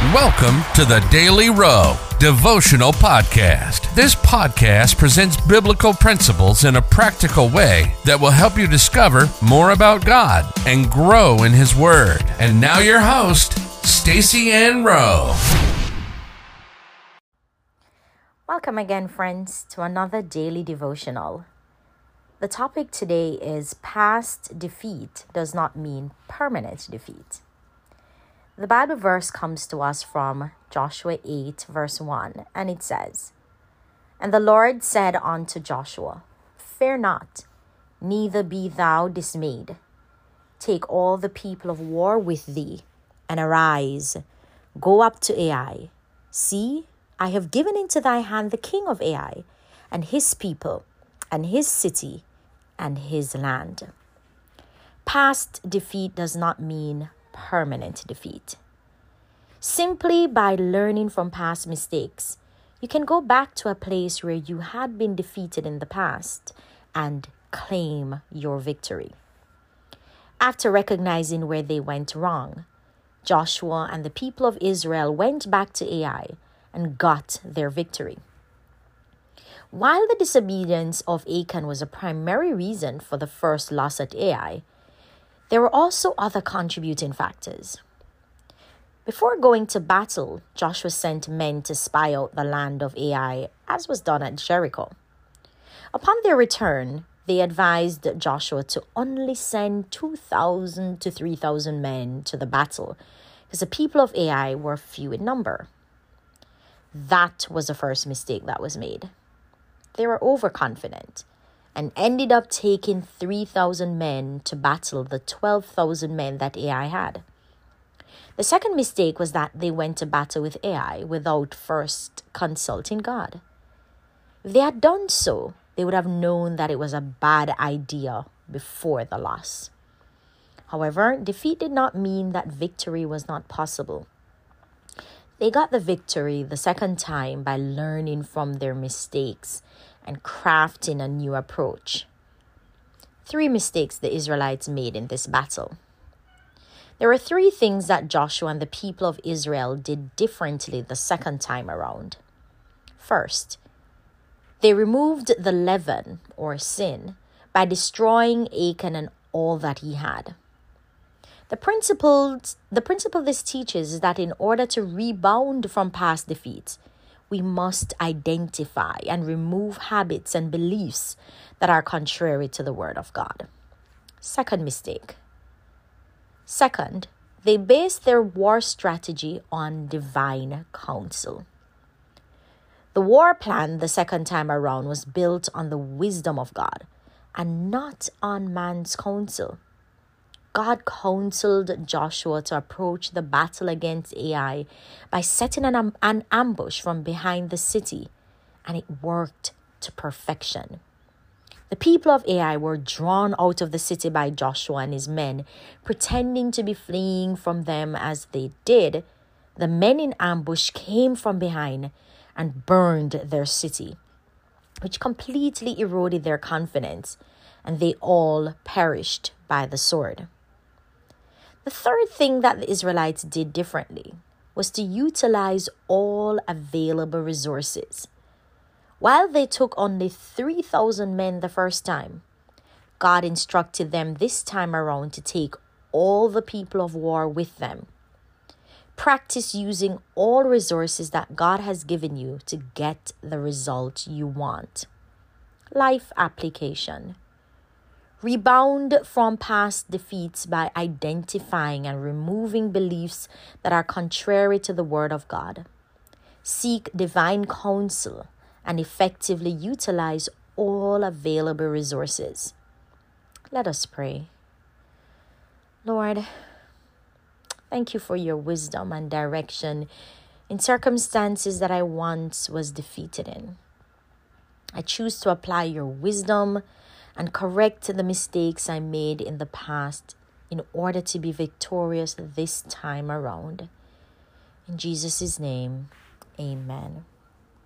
Welcome to the Daily Rowe Devotional Podcast. This podcast presents biblical principles in a practical way that will help you discover more about God and grow in His Word. And now, your host, Stacy Ann Rowe. Welcome again, friends, to another daily devotional. The topic today is past defeat does not mean permanent defeat. The Bible verse comes to us from Joshua 8, verse 1, and it says, And the Lord said unto Joshua, Fear not, neither be thou dismayed. Take all the people of war with thee, and arise, go up to Ai. See, I have given into thy hand the king of Ai, and his people, and his city, and his land. Past defeat does not mean permanent defeat. Simply by learning from past mistakes, you can go back to a place where you had been defeated in the past and claim your victory. After recognizing where they went wrong, Joshua and the people of Israel went back to Ai and got their victory. While the disobedience of Achan was a primary reason for the first loss at Ai, there were also other contributing factors. Before going to battle, Joshua sent men to spy out the land of Ai, as was done at Jericho. Upon their return, they advised Joshua to only send 2,000 to 3,000 men to the battle, because the people of Ai were few in number. That was the first mistake that was made. They were overconfident and ended up taking 3,000 men to battle the 12,000 men that Ai had. The second mistake was that they went to battle with Ai without first consulting God. If they had done so, they would have known that it was a bad idea before the loss. However, defeat did not mean that victory was not possible. They got the victory the second time by learning from their mistakes and crafting a new approach. Three mistakes the Israelites made in this battle. There were three things that Joshua and the people of Israel did differently the second time around. First, they removed the leaven or sin by destroying Achan and all that he had. The principle, the principle this teaches is that in order to rebound from past defeats, we must identify and remove habits and beliefs that are contrary to the Word of God. Second mistake Second, they based their war strategy on divine counsel. The war plan the second time around was built on the wisdom of God and not on man's counsel. God counseled Joshua to approach the battle against Ai by setting an, an ambush from behind the city, and it worked to perfection. The people of Ai were drawn out of the city by Joshua and his men, pretending to be fleeing from them as they did. The men in ambush came from behind and burned their city, which completely eroded their confidence, and they all perished by the sword. The third thing that the Israelites did differently was to utilize all available resources. While they took only 3,000 men the first time, God instructed them this time around to take all the people of war with them. Practice using all resources that God has given you to get the result you want. Life application. Rebound from past defeats by identifying and removing beliefs that are contrary to the Word of God. Seek divine counsel and effectively utilize all available resources. Let us pray. Lord, thank you for your wisdom and direction in circumstances that I once was defeated in. I choose to apply your wisdom and correct the mistakes I made in the past in order to be victorious this time around. In Jesus' name, amen.